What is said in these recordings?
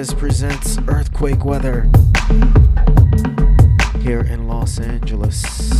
is presents Earthquake Weather here in Los Angeles.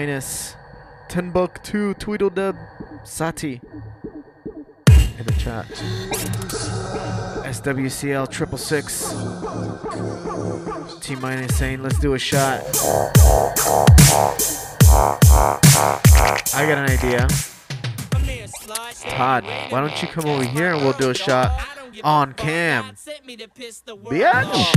Minus. 10 buck 2 Tweedledub Sati in the chat. SWCL triple six. T minus saying let's do a shot. I got an idea. Todd, why don't you come over here and we'll do a shot on cam. Bitch!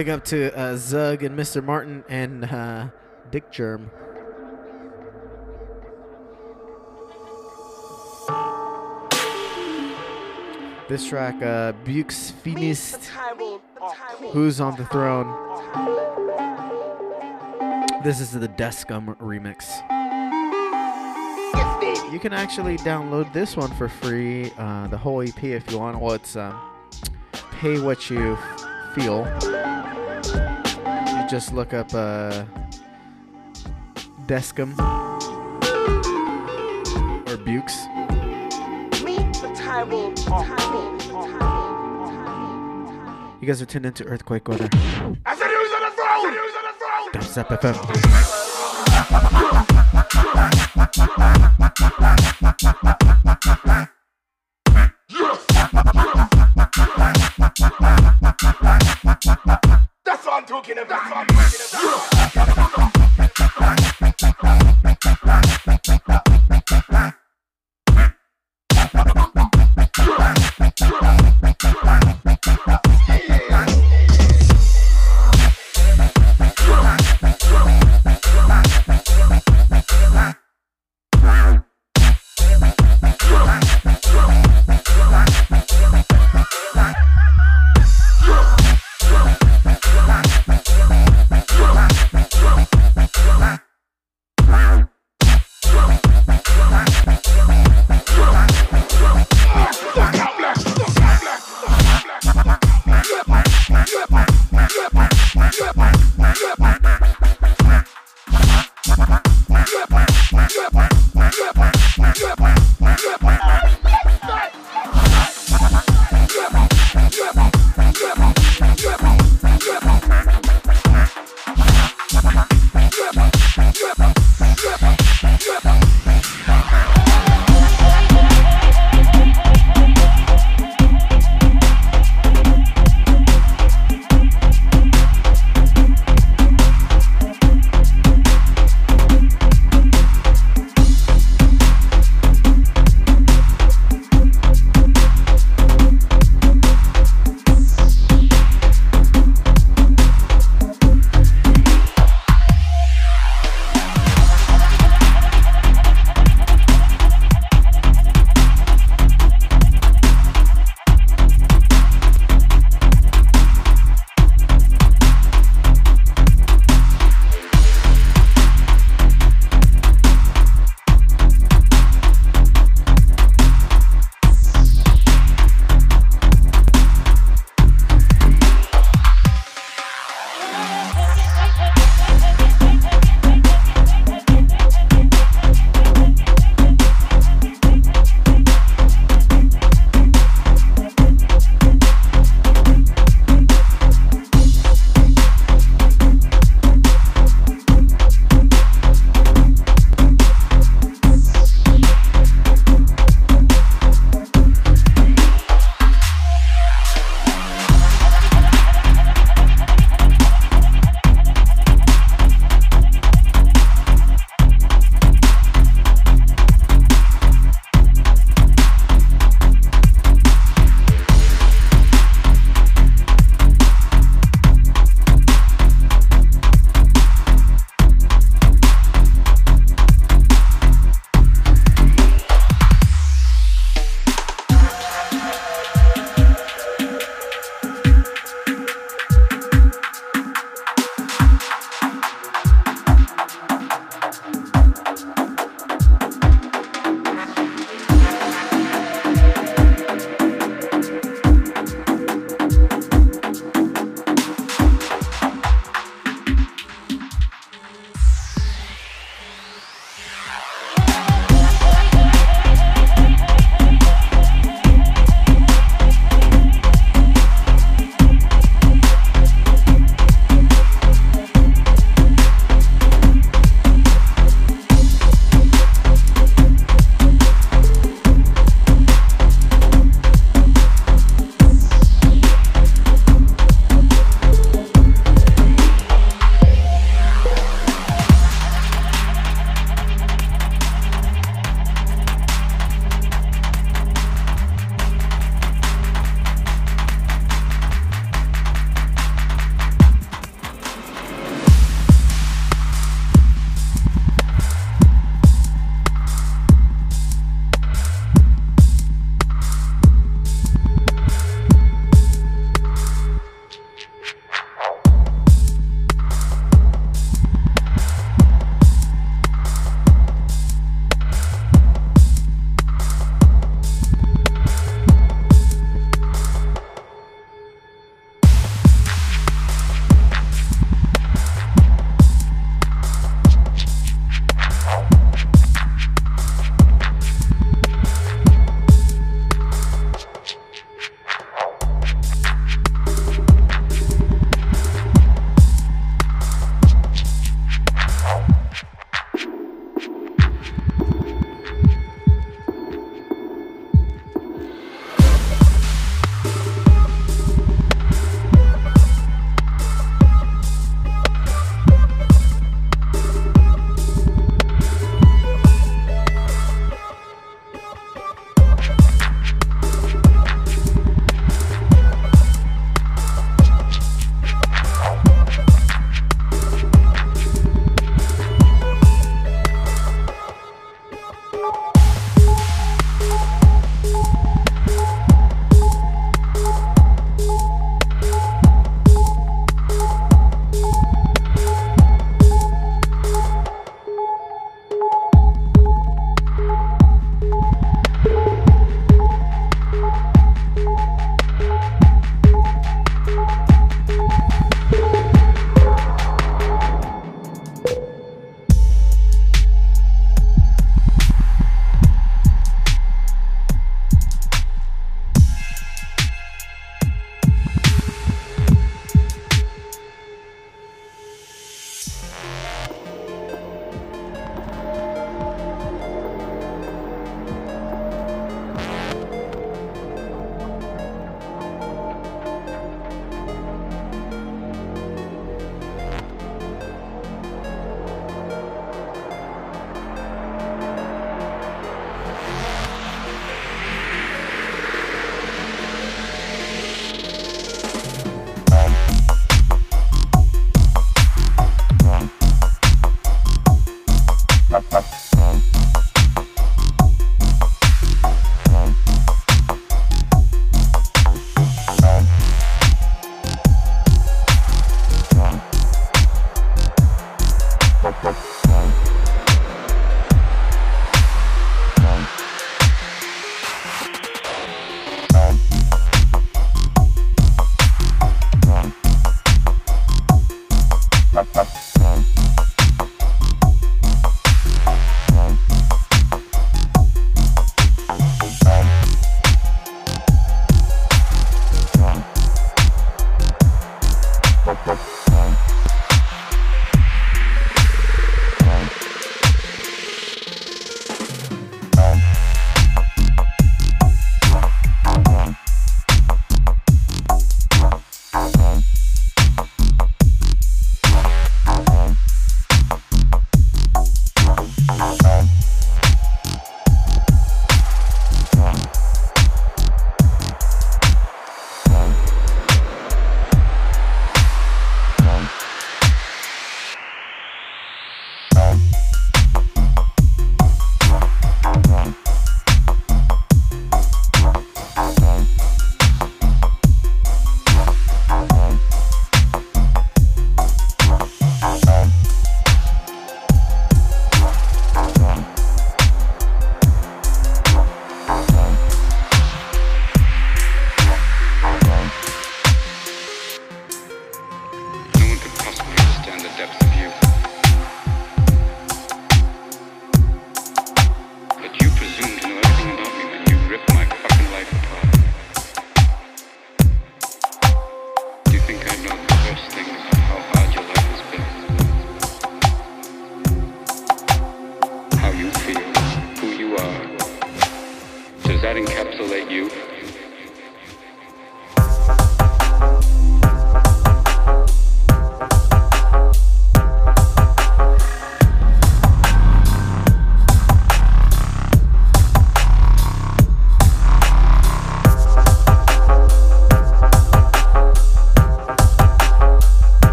Big up to uh, Zug and Mr. Martin and uh, Dick Germ. This track, uh, Bukes Finist, Who's on the Throne. This is the Descum remix. You can actually download this one for free, uh, the whole EP if you want. Well, it's um, pay what you feel. You just look up uh, Descum or Bukes. You guys are tuned into Earthquake Weather. I said who's on the throne? Who's on the throne? Dubstep FM.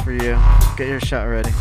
For you. Get your shot ready.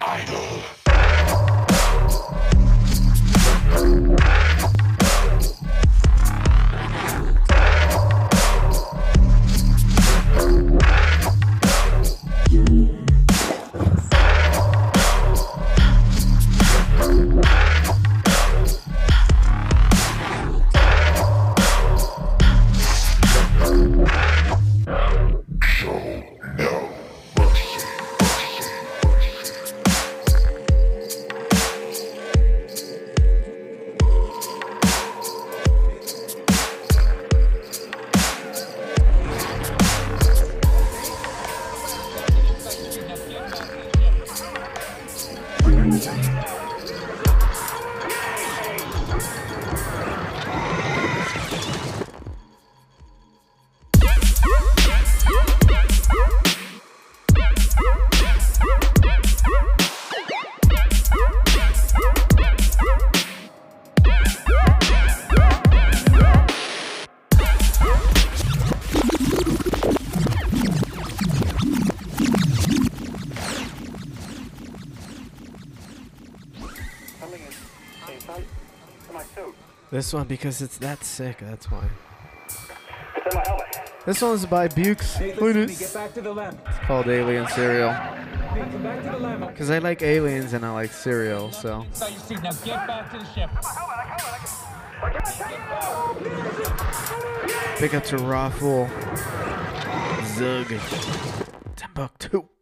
Idol. This one because it's that sick. That's why. This one's by Bukes. Hey, Who listen to me. knows? Get back to the. It's called Alien Cereal. Hey, come back to the lamp. Because I like aliens and I like cereal, so. So you see, now get back to the ship. Big up to Raw Fool. Zug. Timbuktu.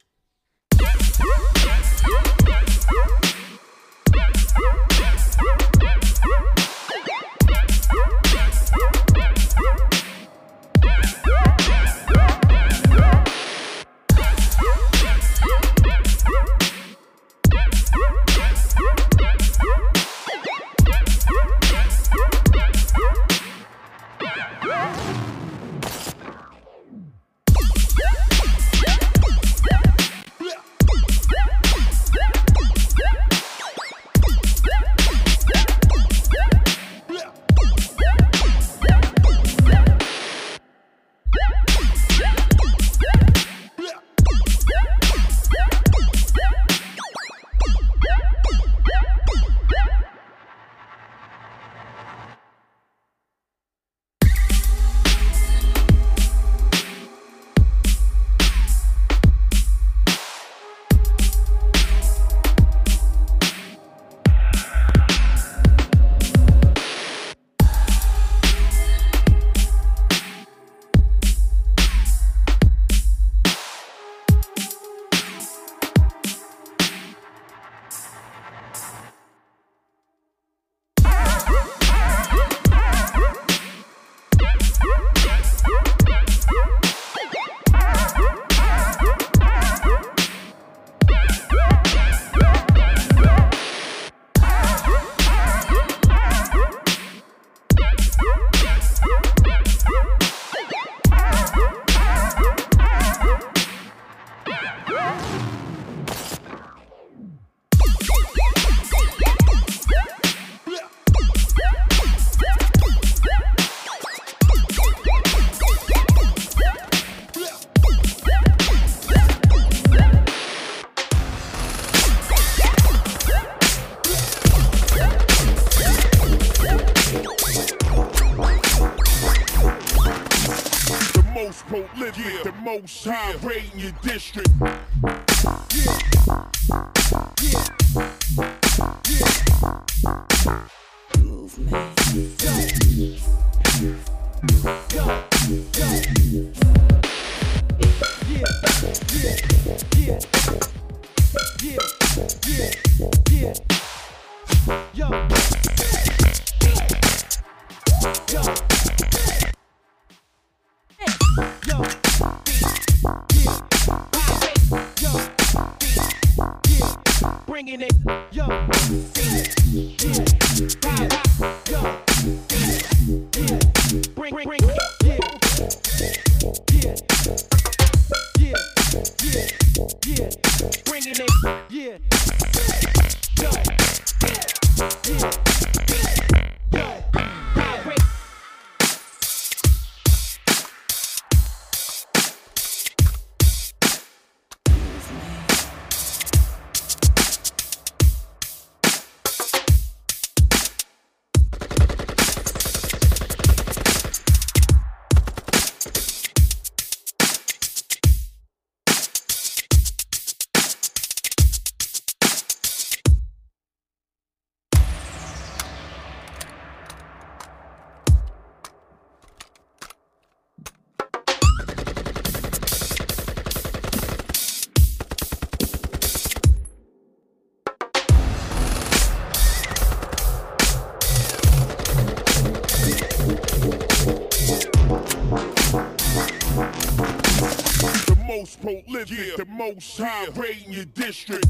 The most prolific, the most high rating your district.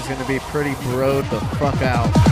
Is going to be pretty broed the fuck out.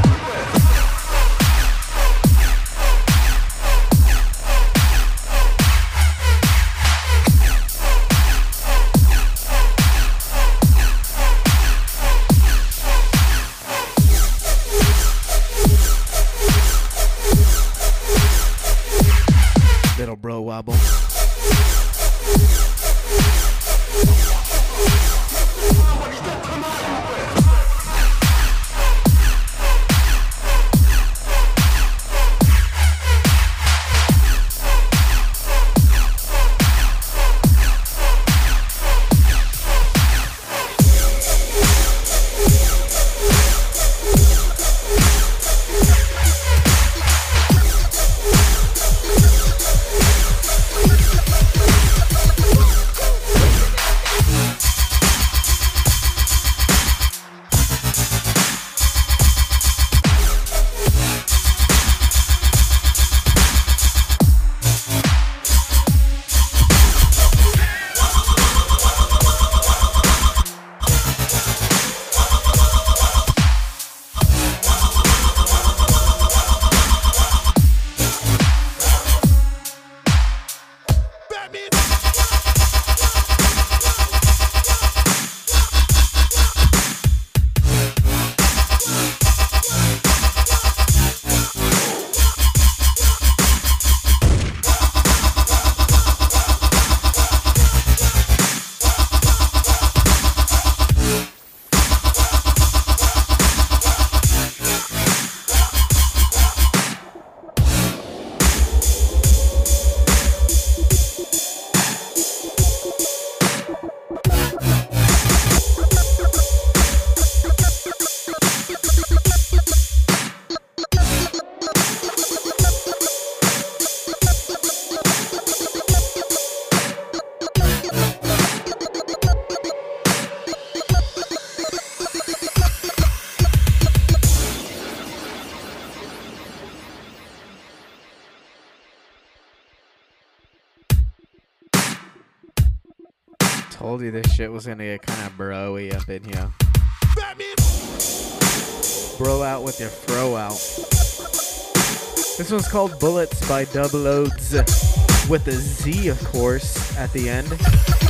Shit was gonna get kind of broy up in here. Bro out with your fro out. This one's called Bullets by Double Odes with a Z, of course, at the end.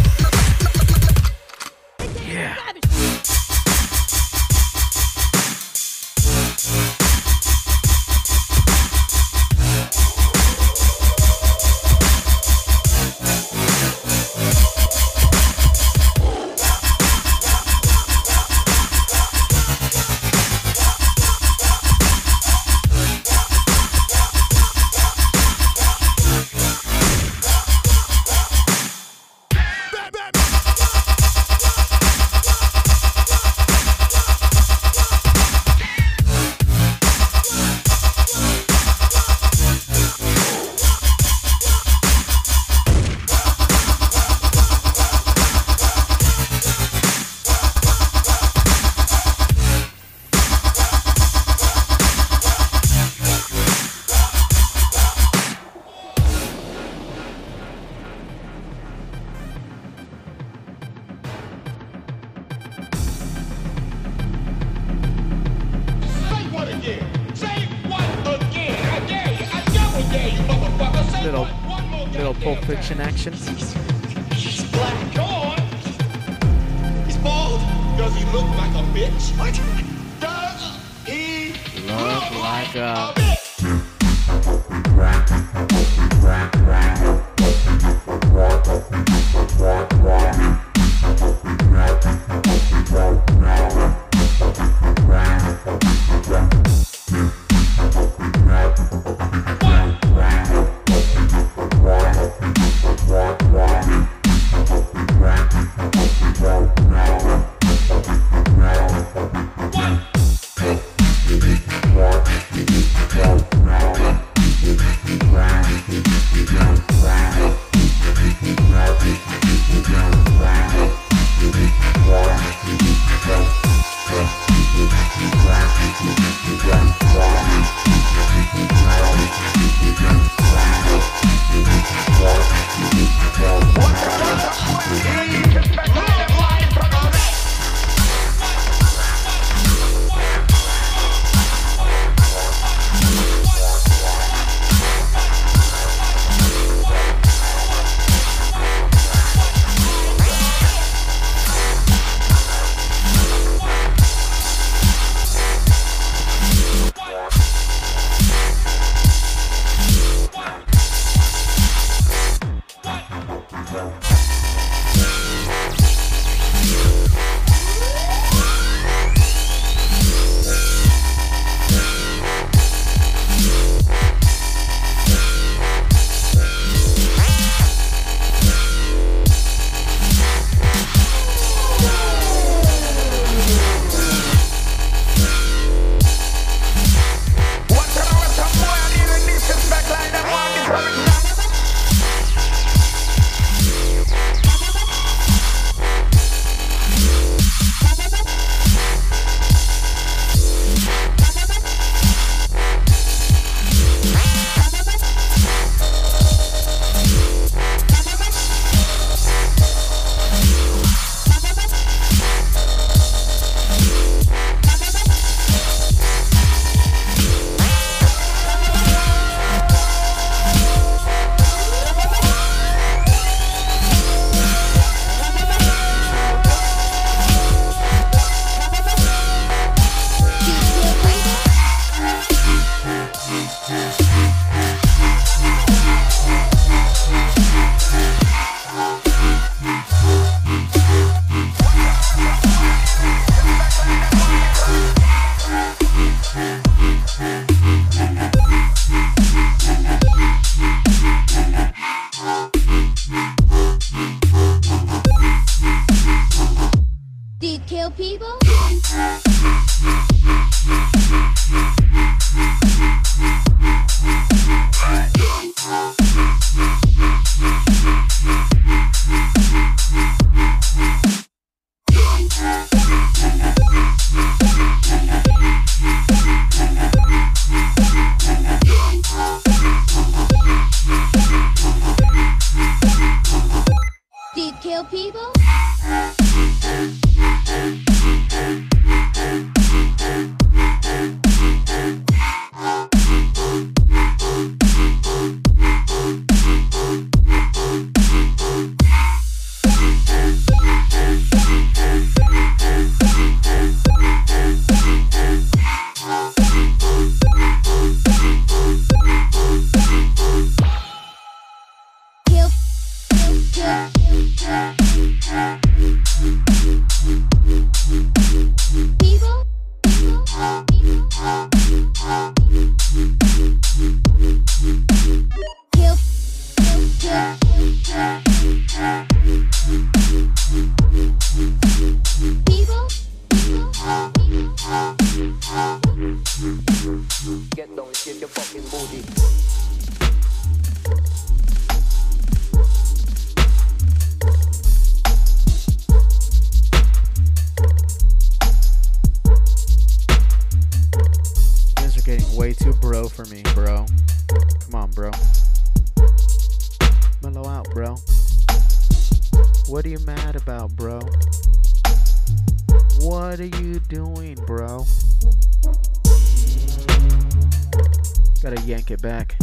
Back,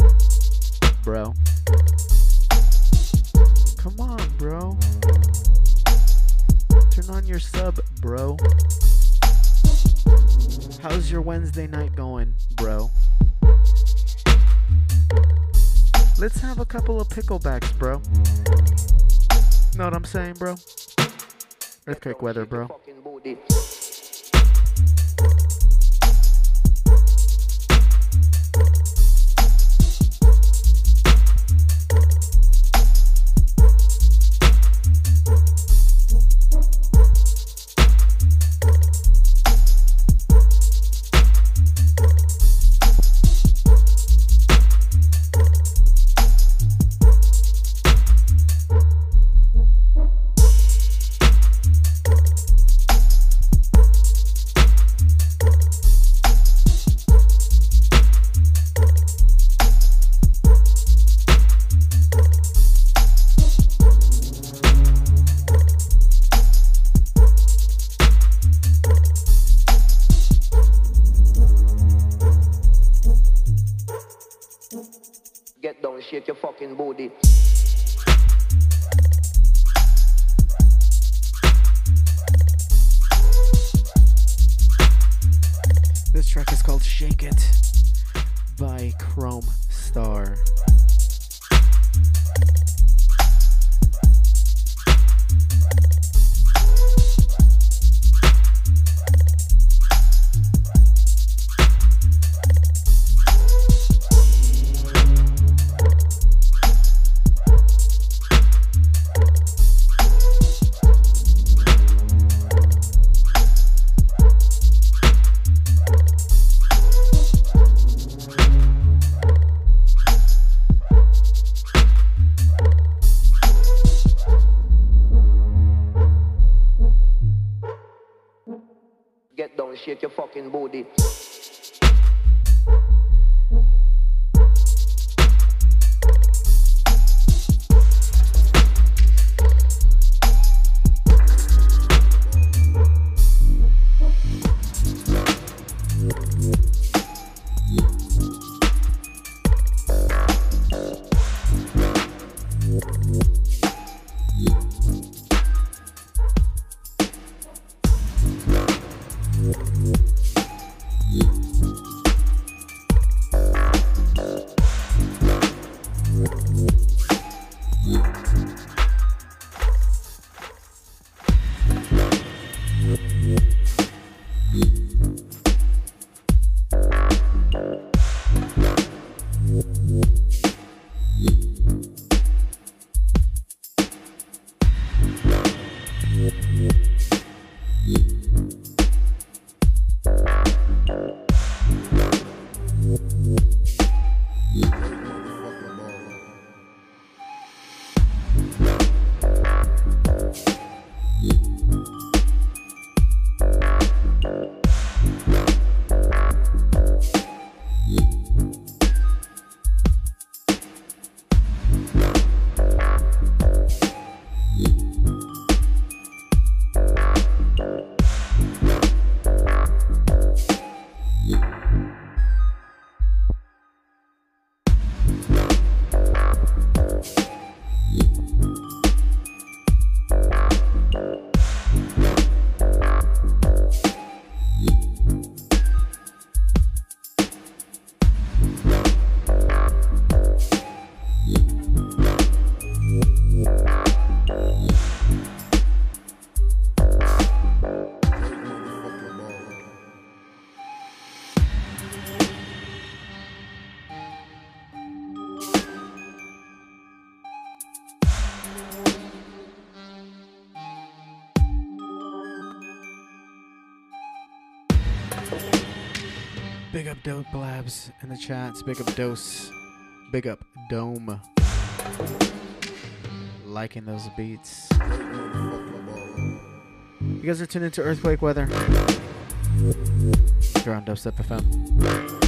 bro. Come on, bro. Turn on your sub, bro. How's your Wednesday night going, bro? Let's have a couple of picklebacks, bro. Know what I'm saying, bro? Earthquake weather, bro. Big up Dope Blabs in the chats. Big up Dose. Big up Dome. Liking those beats. You guys are tuned into Earthquake Weather. You're on Dubstep FM.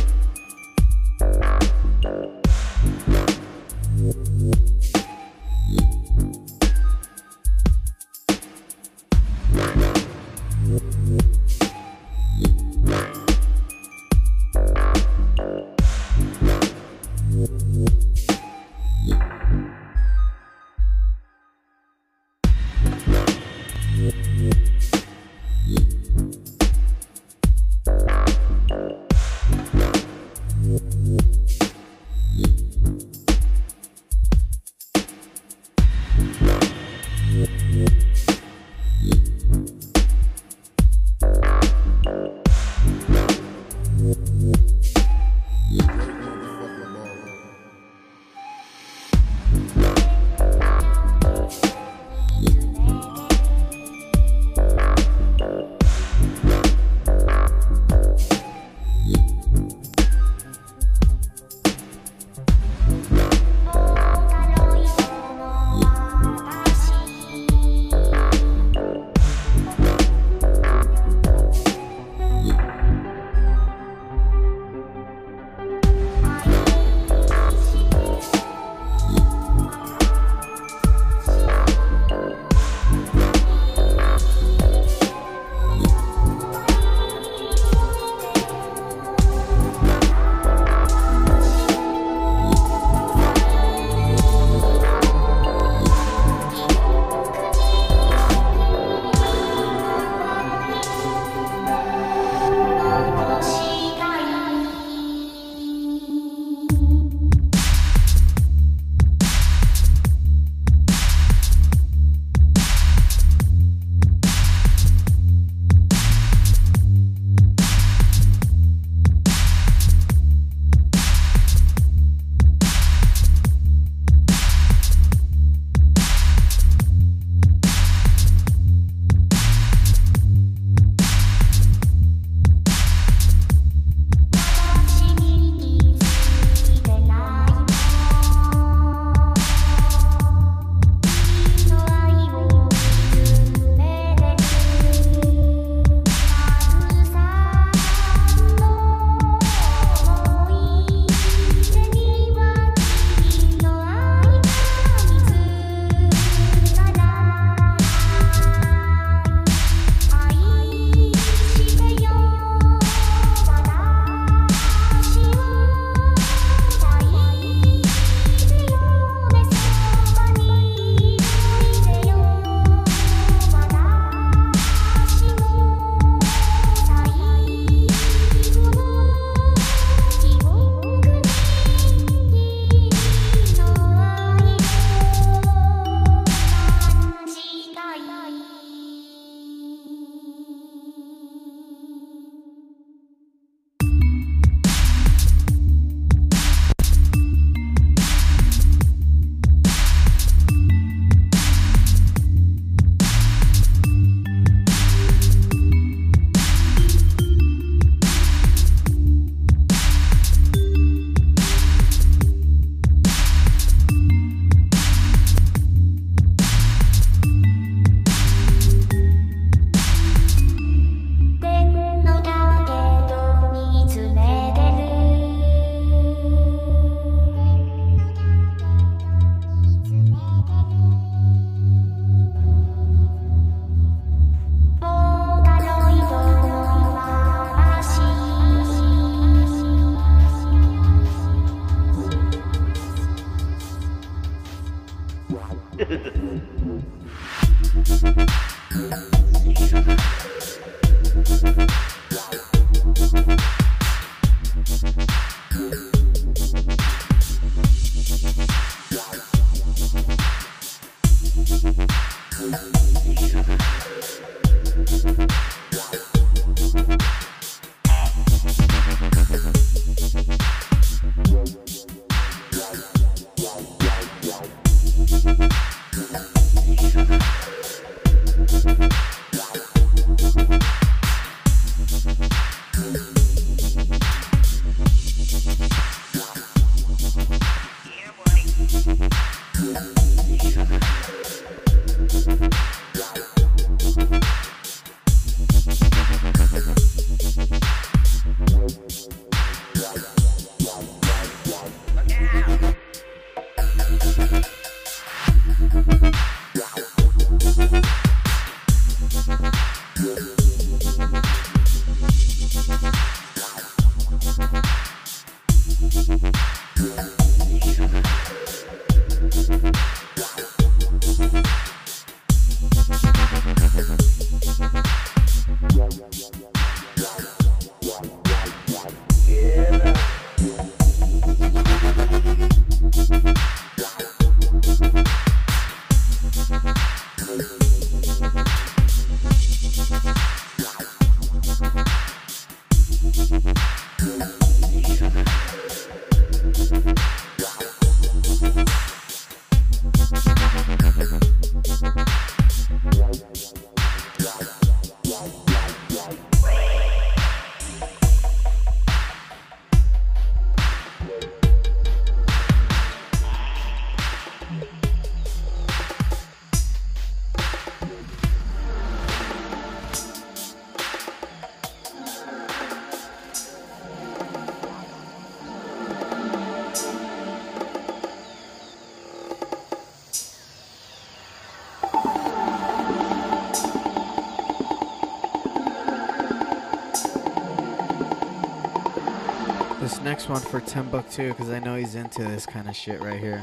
One for Timbuktu because I know he's into this kind of shit right here.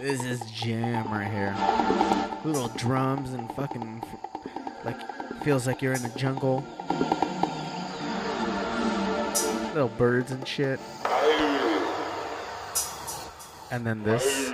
This is jam right here. Little drums and fucking like feels like you're in the jungle. Little birds and shit. And then this.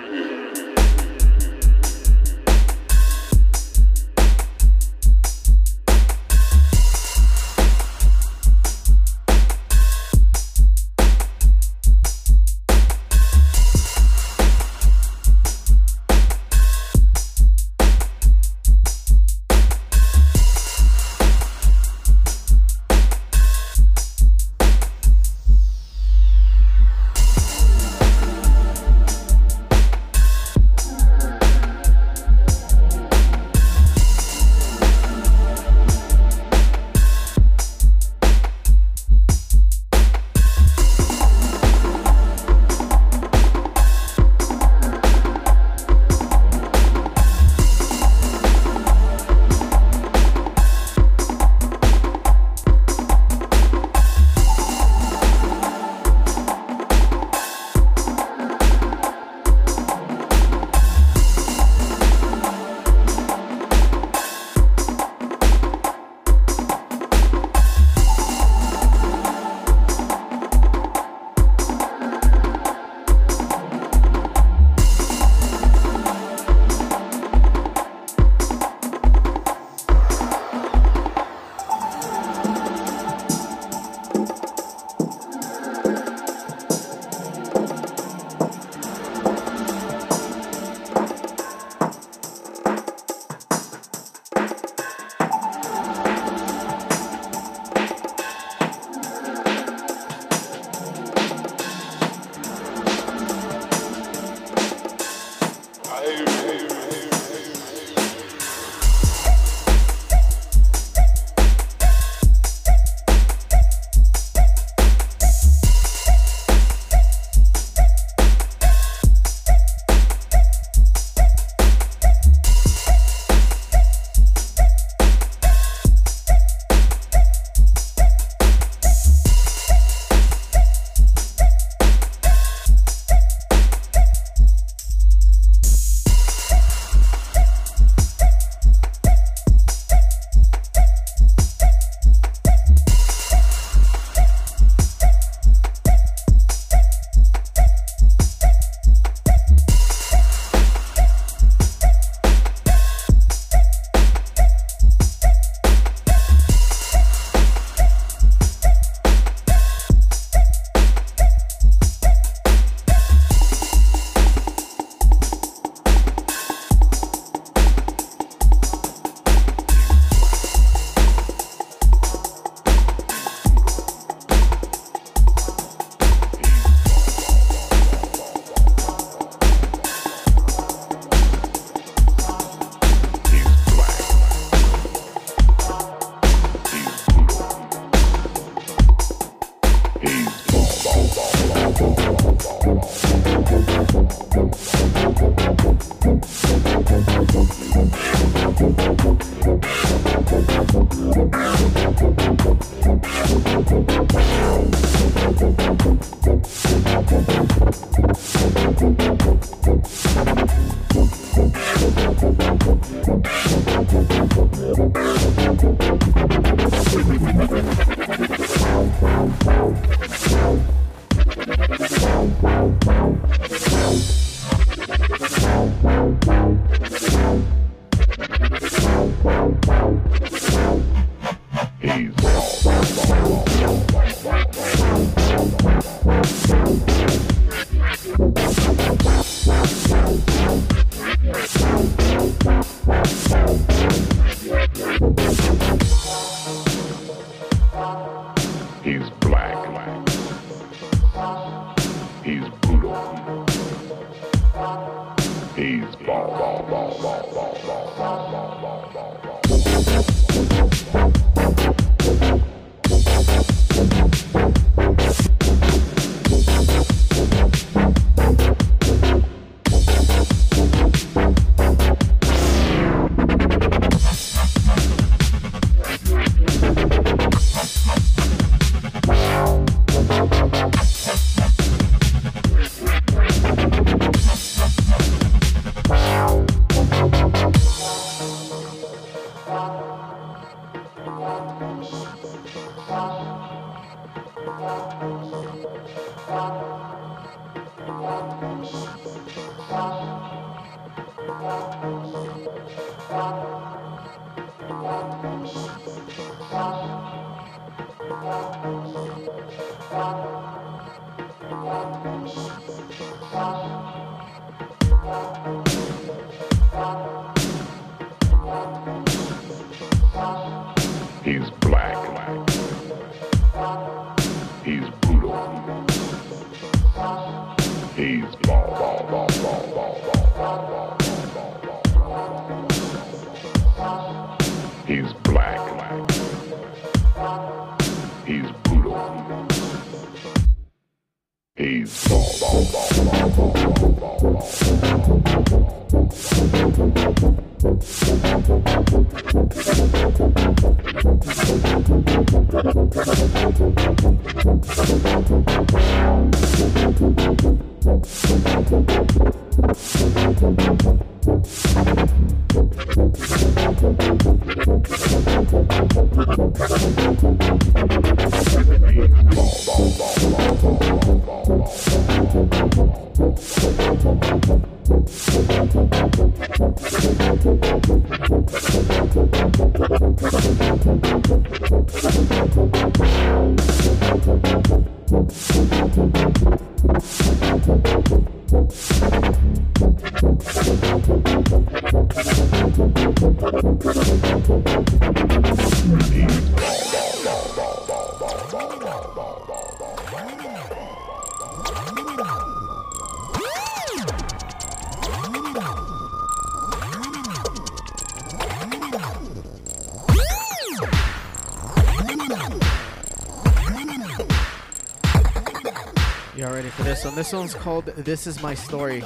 ready for this one. This one's called This Is My Story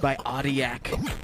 by Audiac.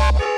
an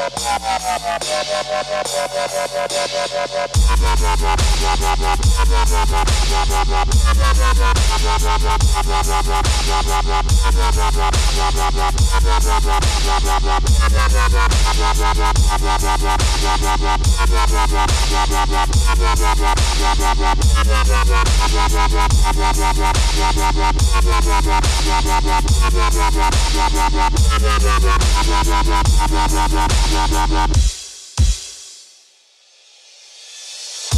alien intelligence that Blah, blah, blah.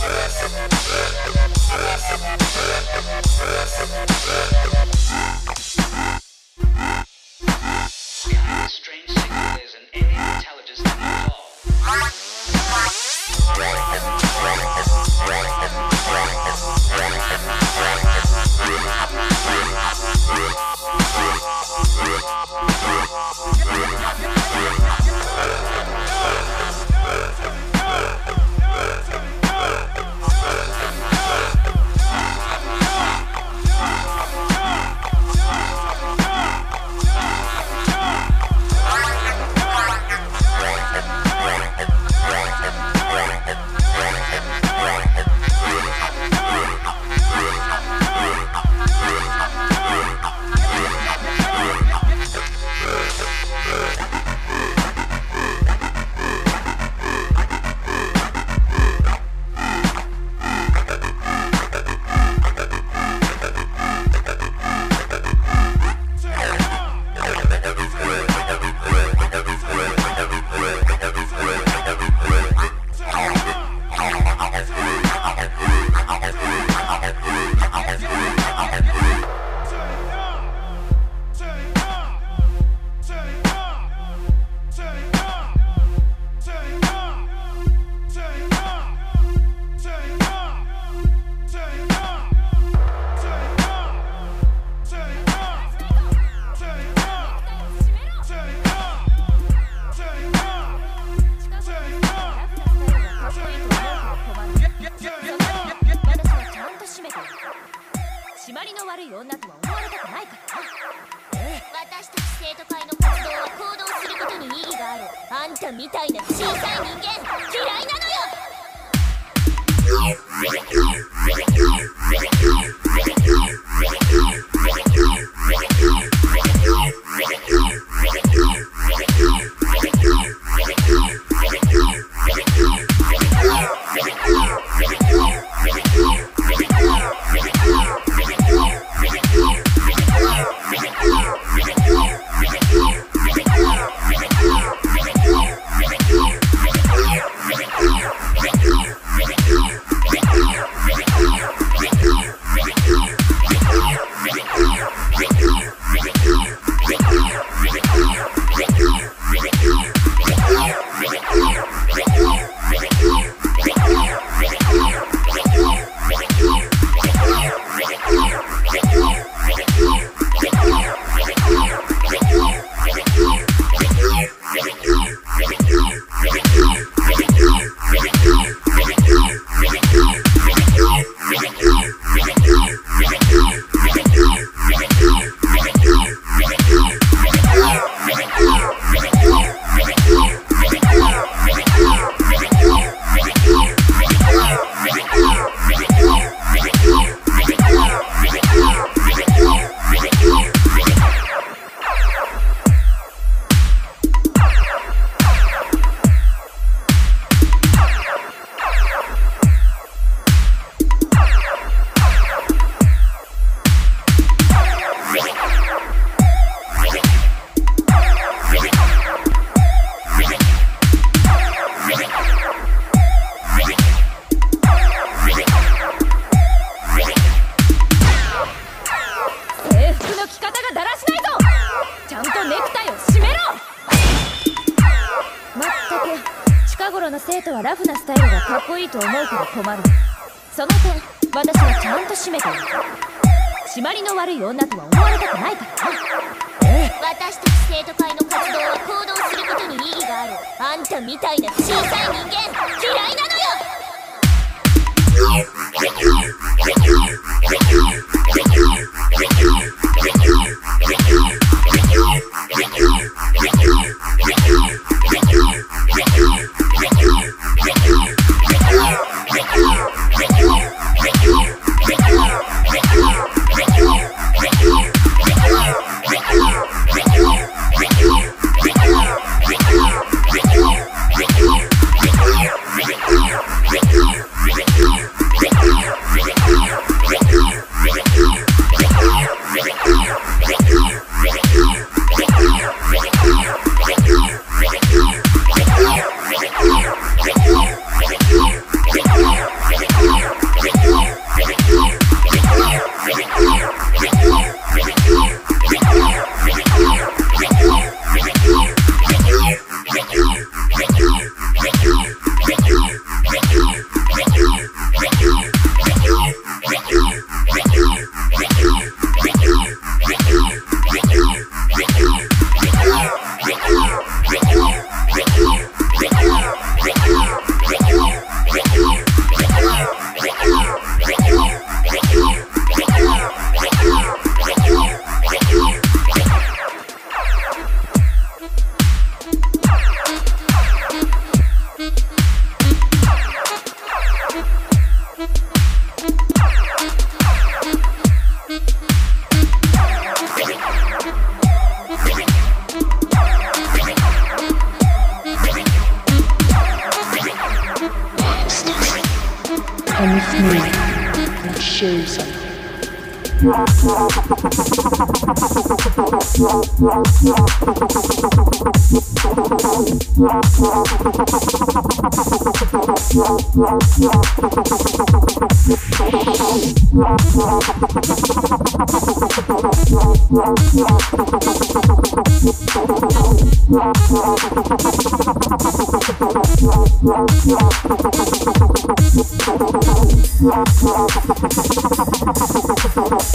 knows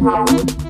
Come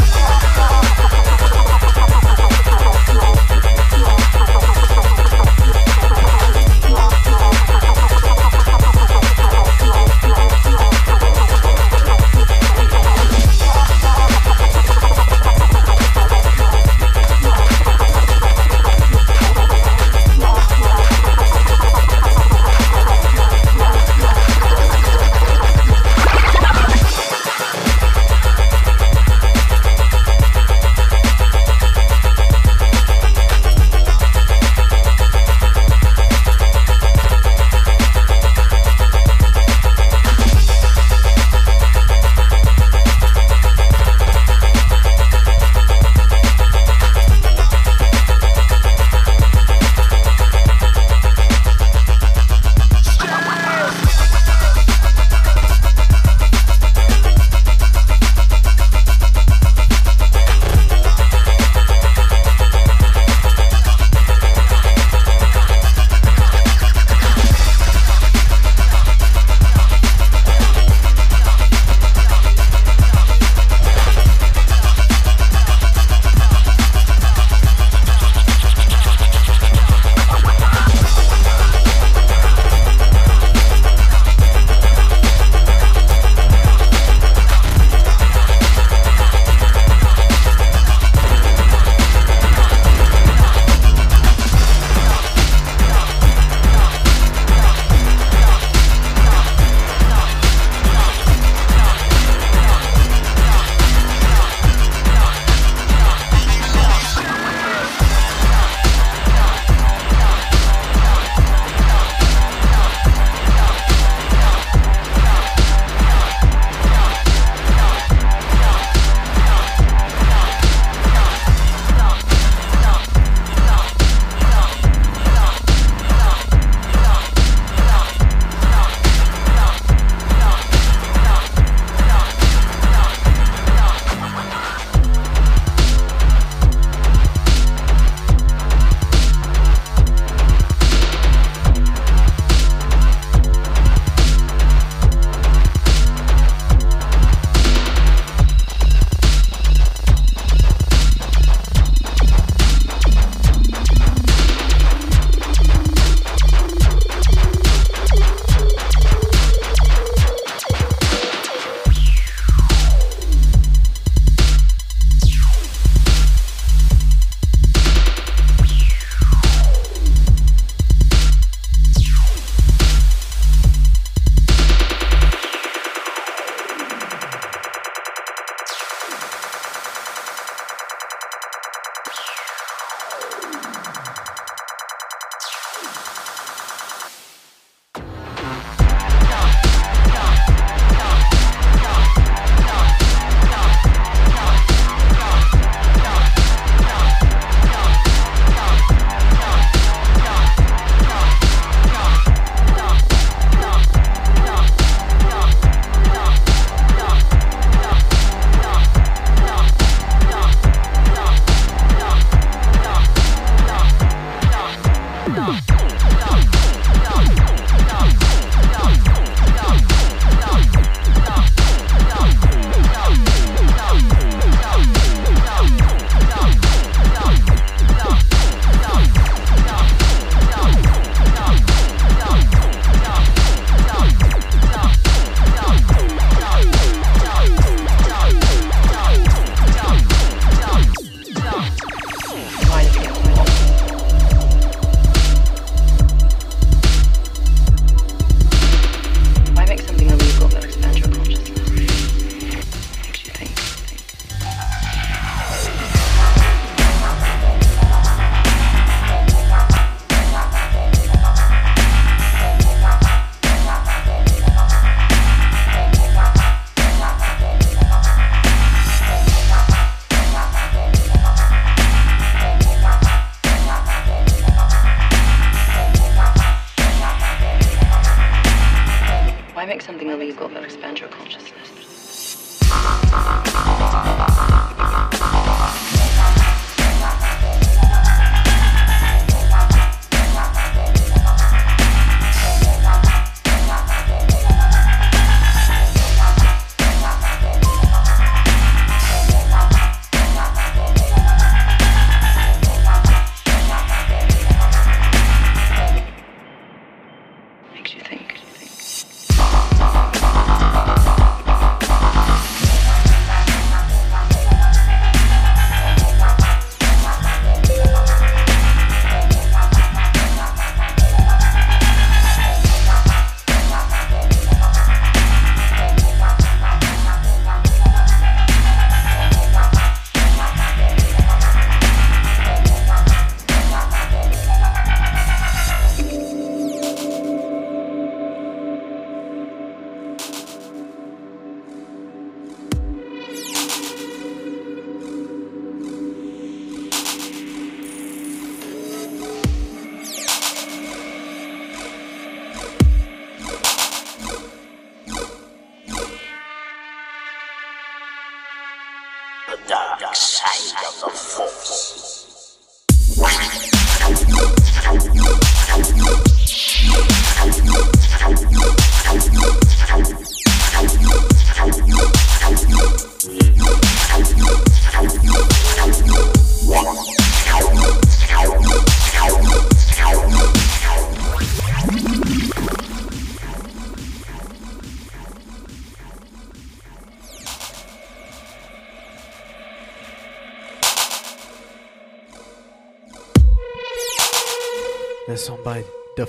make something illegal, they'll expand your consciousness.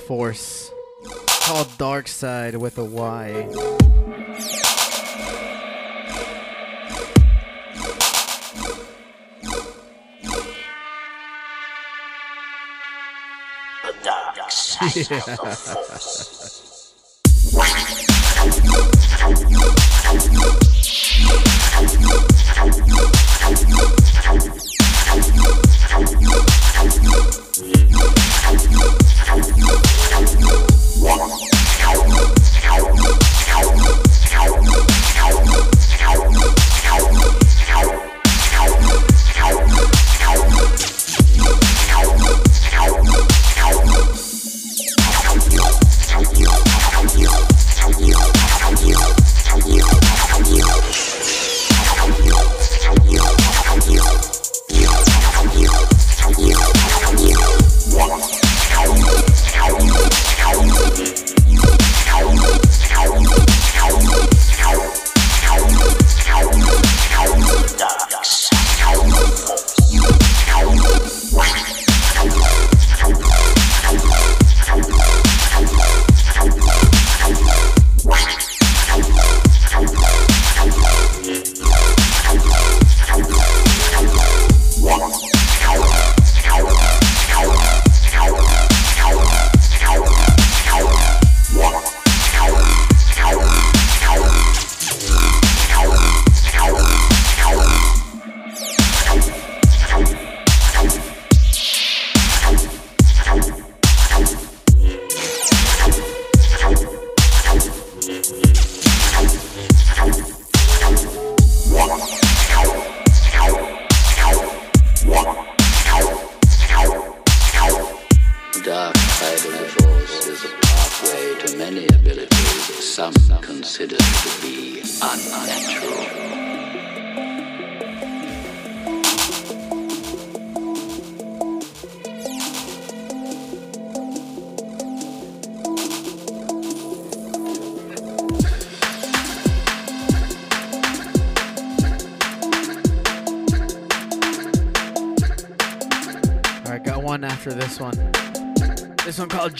Force. Called Dark Side with a Y. The dark side of the force.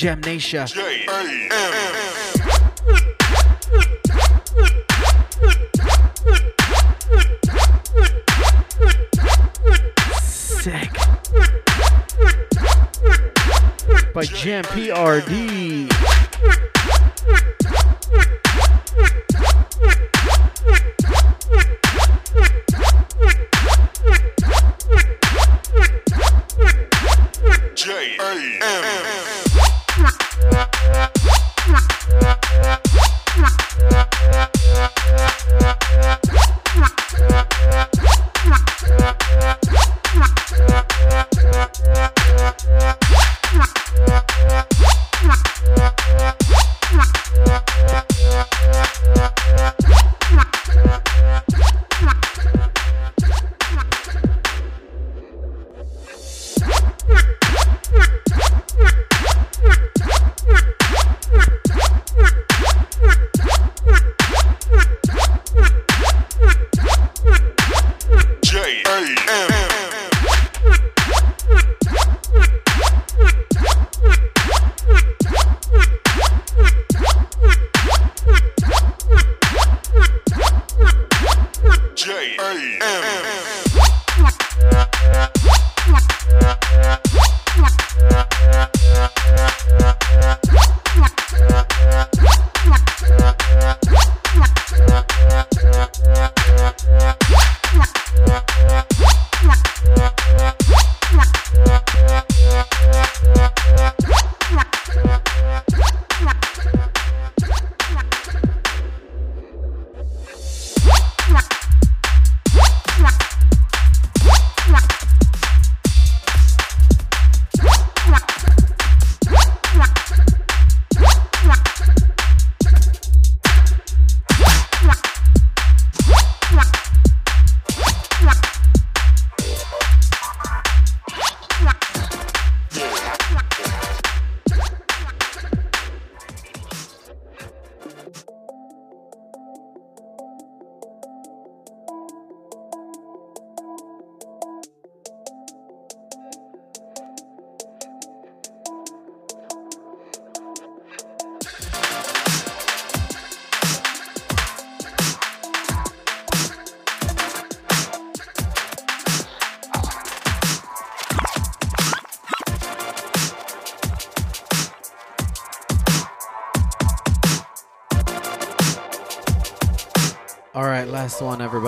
Gemnasia. Sick. By Jam PRD.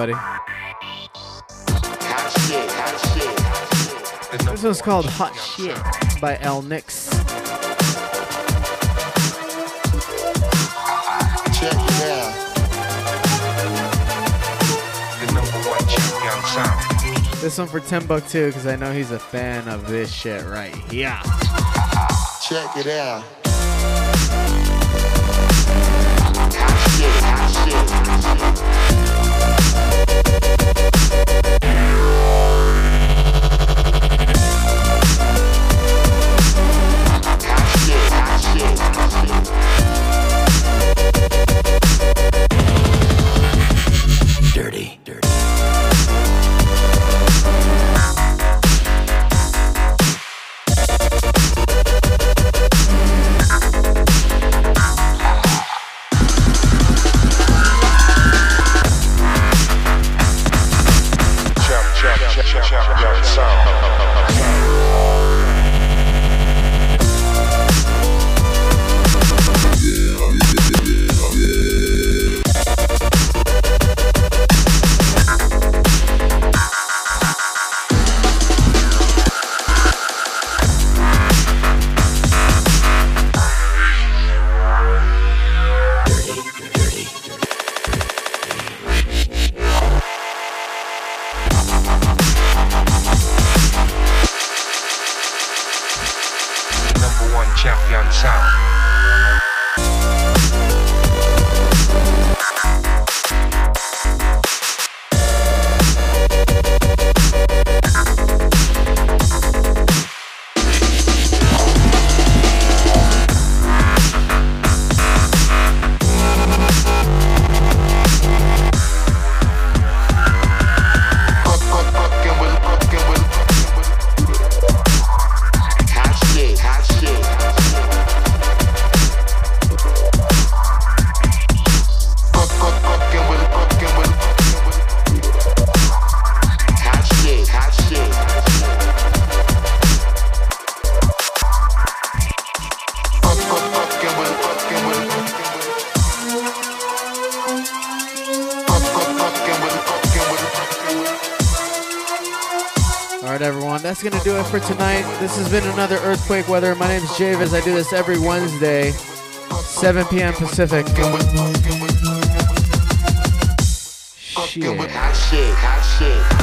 Everybody. This one's called Hot Shit by L Nix. Check it out. The one champion sound. This one for Timbuktu because I know he's a fan of this shit right here. Check it out. Dirty, Thank you. Right, everyone, that's gonna do it for tonight. This has been another Earthquake Weather. My name is JVIZ. I do this every Wednesday, 7 p.m. Pacific. Shit.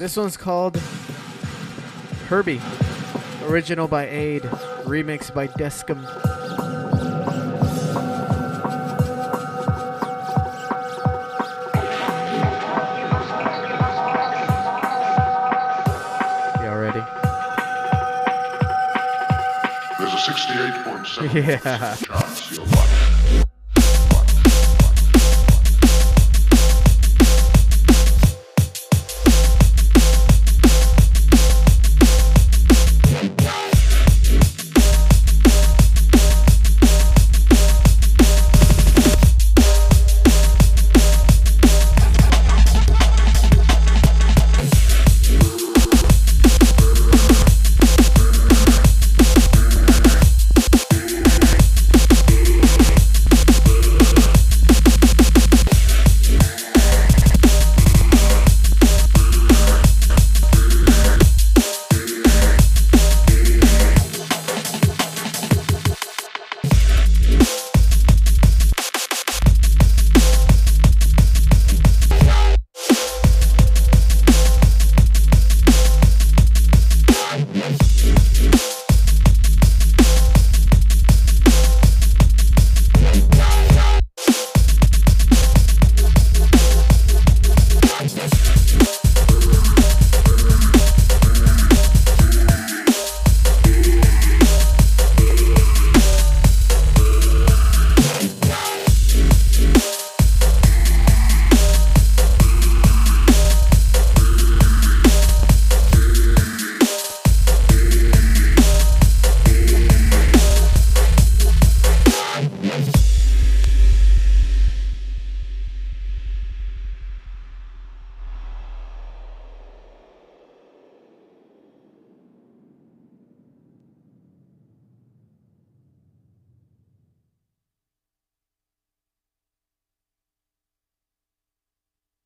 This one's called Herbie. Original by Aid, remix by Descom. Y'all ready? There's a 68.7 Yeah.